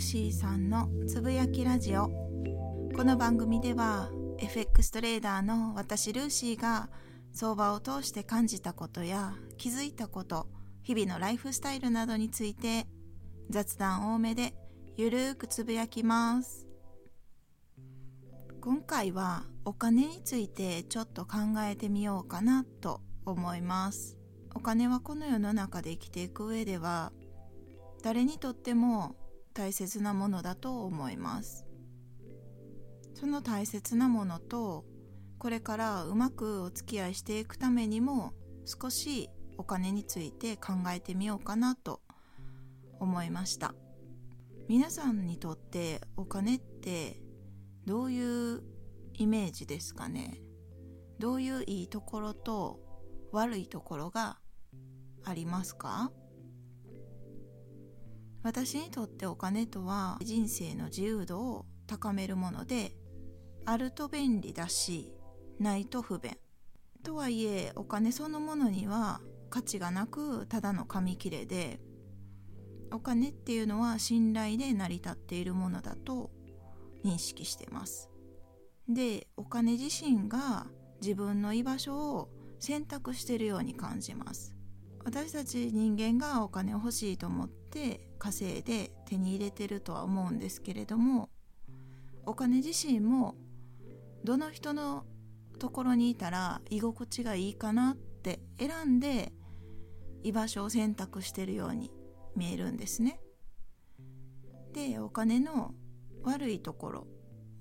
ーシーさんのつぶやきラジオ。この番組では FX トレーダーの私ルーシーが相場を通して感じたことや気づいたこと日々のライフスタイルなどについて雑談多めでゆるーくつぶやきます。今回はお金についてちょっと考えてみようかなと思います。お金はこの世の中で生きていく上では誰にとっても大切なものだと思います。その大切なものとこれからうまくお付き合いしていくためにも少しお金について考えてみようかなと思いました。皆さんにとってお金ってどういうイメージですかね？どういういいところと悪いところがありますか？私にとってお金とは人生の自由度を高めるものであると便利だしないと不便。とはいえお金そのものには価値がなくただの紙切れでお金っていうのは信頼で成り立っているものだと認識してます。でお金自身が自分の居場所を選択してるように感じます。私たち人間がお金を欲しいと思って稼いで手に入れてるとは思うんですけれどもお金自身もどの人のところにいたら居心地がいいかなって選んで居場所を選択してるように見えるんですね。でお金の悪いところ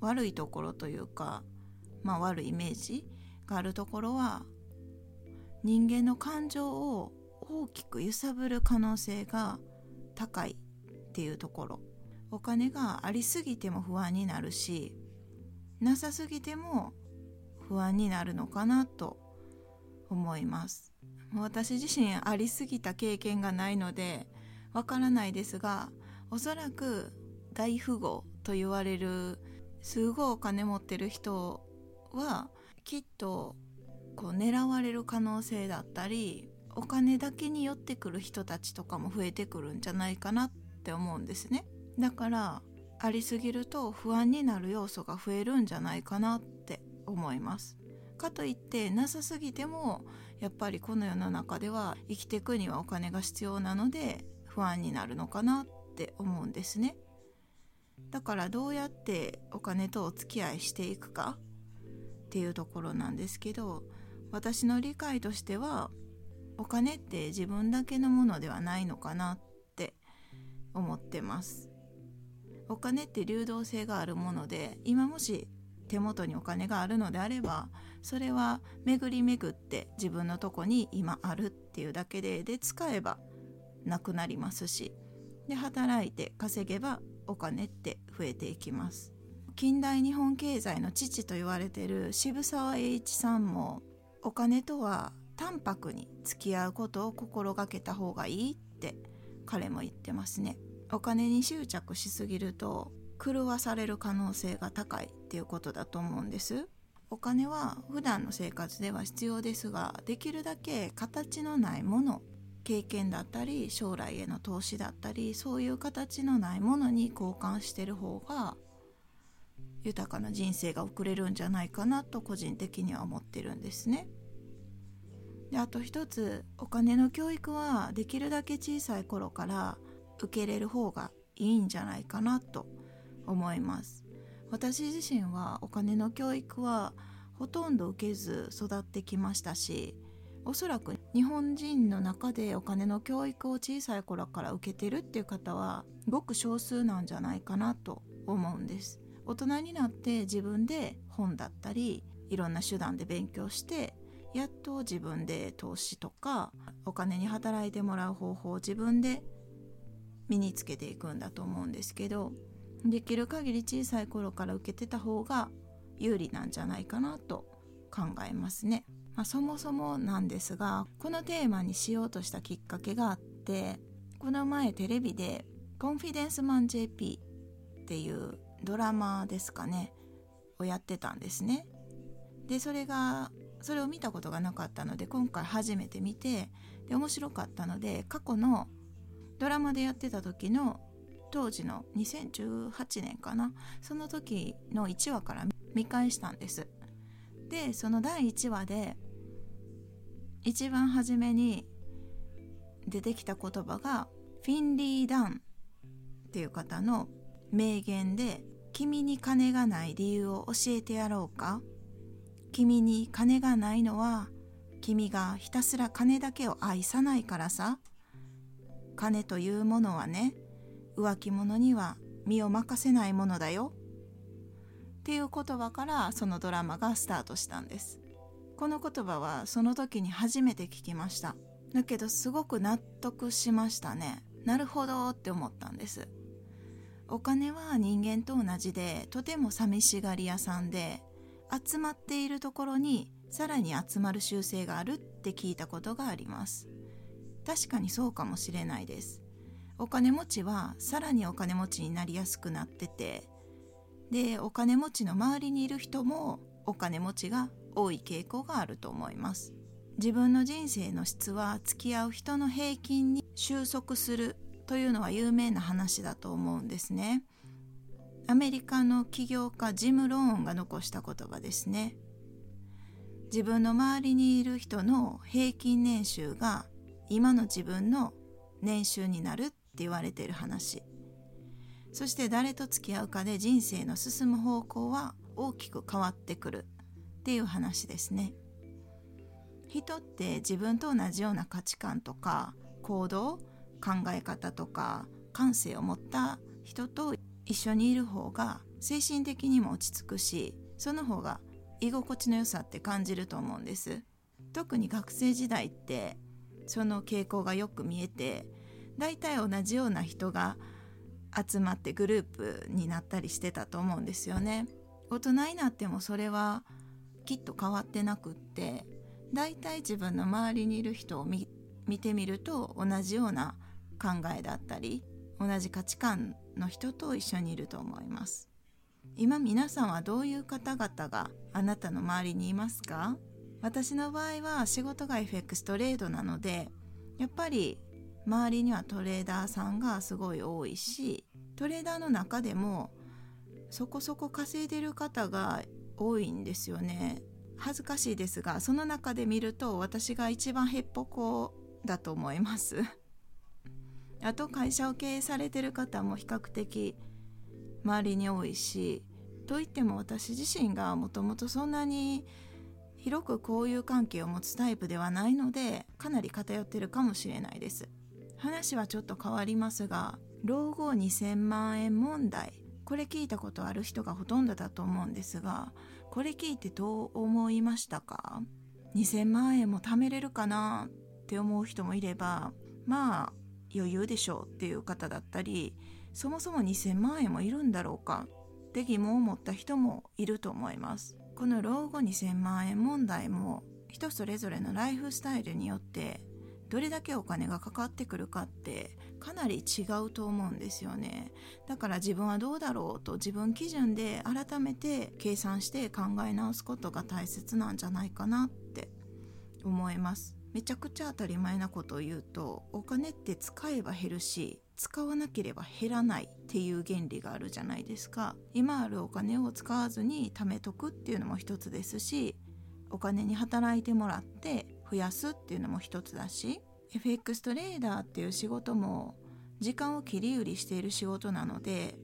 悪いところというかまあ悪いイメージがあるところは人間の感情を大きく揺さぶる可能性が高いっていうところ。お金がありすぎても不安になるしなさすぎても不安になるのかなと思います。私自身ありすぎた経験がないのでわからないですがおそらく大富豪と言われるすごいお金持ってる人はきっとこう狙われる可能性だったりお金だけに寄ってくる人たちとかも増えてくるんじゃないかなって思うんですね。だからありすぎると不安になる要素が増えるんじゃないかなって思います。かといってなさすぎてもやっぱりこの世の中では生きていくにはお金が必要なので不安になるのかなって思うんですね。だからどうやってお金とお付き合いしていくかっていうところなんですけど私の理解としてはお金って自分だけのものではないのかなって思ってます。お金って流動性があるもので今もし手元にお金があるのであればそれは巡り巡って自分のとこに今あるっていうだけでで使えばなくなりますしで働いて稼げばお金って増えていきます。近代日本経済の父と言われてる渋沢栄一さんもお金とは淡白に付き合うことを心がけた方がいいって彼も言ってますねお金に執着しすぎると狂わされる可能性が高いっていうことだと思うんですお金は普段の生活では必要ですができるだけ形のないもの経験だったり将来への投資だったりそういう形のないものに交換してる方が豊かな人生が送れるんじゃないかなと個人的には思ってるんですね。であと一つお金の教育はできるだけ小さい頃から受けれる方がいいんじゃないかなと思います。私自身はお金の教育はほとんど受けず育ってきましたしおそらく日本人の中でお金の教育を小さい頃から受けてるっていう方はごく少数なんじゃないかなと思うんです。大人になって自分で本だったりいろんな手段で勉強してやっと自分で投資とかお金に働いてもらう方法を自分で身につけていくんだと思うんですけどできる限り小さい頃から受けてた方が有利なんじゃないかなと考えますね。まあ、そもそもなんですがこのテーマにしようとしたきっかけがあってこの前テレビで「コンフィデンスマン JP」っていうドラマですかねをやってたんですね。でそれがそれを見たことがなかったので今回初めて見てで面白かったので過去のドラマでやってた時の当時の2018年かなその時の1話から見返したんですでその第1話で一番初めに出てきた言葉がフィンリー・ダンっていう方の名言で「君に金がない理由を教えてやろうか?」「君に金がないのは君がひたすら金だけを愛さないからさ」「金というものはね浮気者には身を任せないものだよ」っていう言葉からそのドラマがスタートしたんです。この言葉はその時に初めて聞きました。だけどすごく納得しましたね。なるほどって思ったんです。お金は人間と同じでとても寂しがり屋さんで集まっているところにさらに集まる習性があるって聞いたことがあります。確かにそうかもしれないです。お金持ちはさらにお金持ちになりやすくなっててでお金持ちの周りにいる人もお金持ちが多い傾向があると思います。自分の人生の質は付き合う人の平均に収束するというのは有名な話だと思うんですね。アメリカの起業家ジム・ローンが残した言葉ですね自分の周りにいる人の平均年収が今の自分の年収になるって言われている話そして誰と付き合うかで人生の進む方向は大きく変わってくるっていう話ですね。人って自分と同じような価値観とか行動考え方とか感性を持った人と一緒にいる方が精神的にも落ち着くしその方が居心地の良さって感じると思うんです。特に学生時代ってその傾向がよく見えて大体同じような人が集まってグループになったりしてたと思うんですよね。大人になってもそれはきっと変わってなくって大体自分の周りにいる人を見てみると同じような考えだったり同じ価値観の人と一緒にいると思います。今皆さんはどういう方々があなたの周りにいますか？私の場合は仕事が FX トレードなのでやっぱり周りにはトレーダーさんがすごい多いしトレーダーの中でもそこそこ稼いでる方が多いんですよね。恥ずかしいですがその中で見ると私が一番へっぽこだと思います。あと会社を経営されてる方も比較的周りに多いしといっても私自身がもともとそんなに広く交友関係を持つタイプではないのでかなり偏ってるかもしれないです。話はちょっと変わりますが老後2000万円問題これ聞いたことある人がほとんどだと思うんですがこれ聞いてどう思いましたか？2000万円も貯めれるかなって思う人もいればまあ余裕でしょうっていう方だったりそもそも2000万円もいるんだろうかって疑問を持った人もいると思います。この老後2000万円問題も人それぞれのライフスタイルによってどれだけお金がかかってくるかってかなり違うと思うんですよね。だから自分はどうだろうと自分基準で改めて計算して考え直すことが大切なんじゃないかなって思います。めちゃくちゃ当たり前なことを言うとお金って使えば減るし使わなければ減らないっていう原理があるじゃないですか。今あるお金を使わずに貯めとくっていうのも一つですしお金に働いてもらって増やすっていうのも一つだし FX トレーダーっていう仕事も時間を切り売りしている仕事なので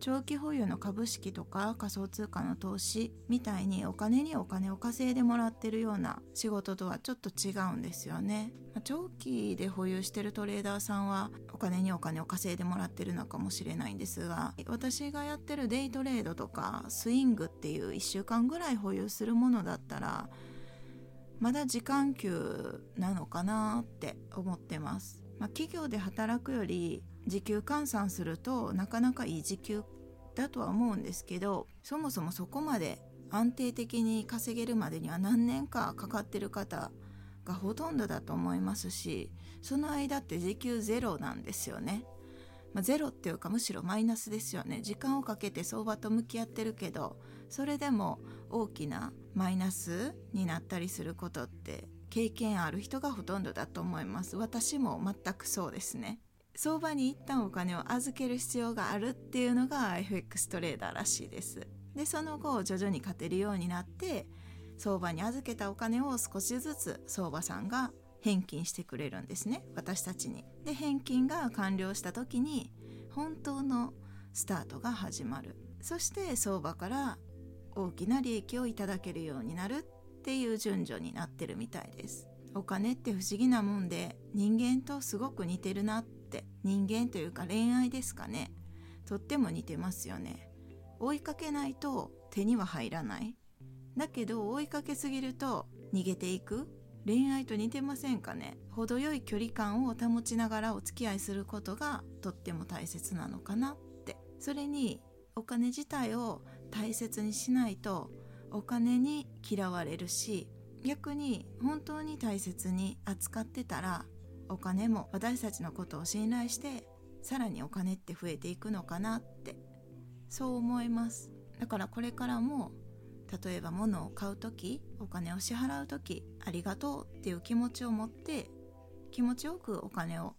長期保有の株式とか仮想通貨の投資みたいにお金にお金を稼いでもらってるような仕事とはちょっと違うんですよね。ま長期で保有してるトレーダーさんはお金にお金を稼いでもらってるのかもしれないんですが私がやってるデイトレードとかスイングっていう1週間ぐらい保有するものだったらまだ時間給なのかなって思ってます、まあ、企業で働くより時給換算するとなかなかいい時給だとは思うんですけどそもそもそこまで安定的に稼げるまでには何年かかかってる方がほとんどだと思いますしその間って時給ゼロなんですよね。まあ、ゼロっていうかむしろマイナスですよね。時間をかけて相場と向き合ってるけどそれでも大きなマイナスになったりすることって経験ある人がほとんどだと思います。私も全くそうですね。相場に一旦お金を預ける必要があるっていうのが FX トレーダーらしいです。でその後徐々に勝てるようになって相場に預けたお金を少しずつ相場さんが返金してくれるんですね。私たちに。で返金が完了した時に本当のスタートが始まる。そして相場から大きな利益をいただけるようになるっていう順序になってるみたいです。お金って不思議なもんで人間とすごく似てるなって人間というか恋愛ですかね。とっても似てますよね。追いかけないと手には入らない。だけど追いかけすぎると逃げていく。恋愛と似てませんかね。程よい距離感を保ちながらお付き合いすることがとっても大切なのかなって。それにお金自体を大切にしないとお金に嫌われるし逆に本当に大切に扱ってたらお金も私たちのことを信頼してさらにお金って増えていくのかなってそう思います。だからこれからも例えば物を買う時お金を支払う時ありがとうっていう気持ちを持って気持ちよくお金を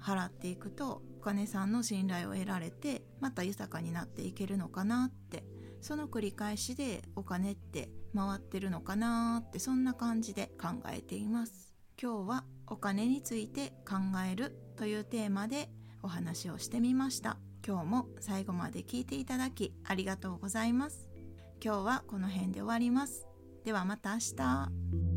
払っていくとお金さんの信頼を得られてまた豊かになっていけるのかなってその繰り返しでお金って回ってるのかなってそんな感じで考えています。今日はお金について考えるというテーマでお話をしてみました。今日も最後まで聞いていただきありがとうございます。今日はこの辺で終わります。ではまた明日。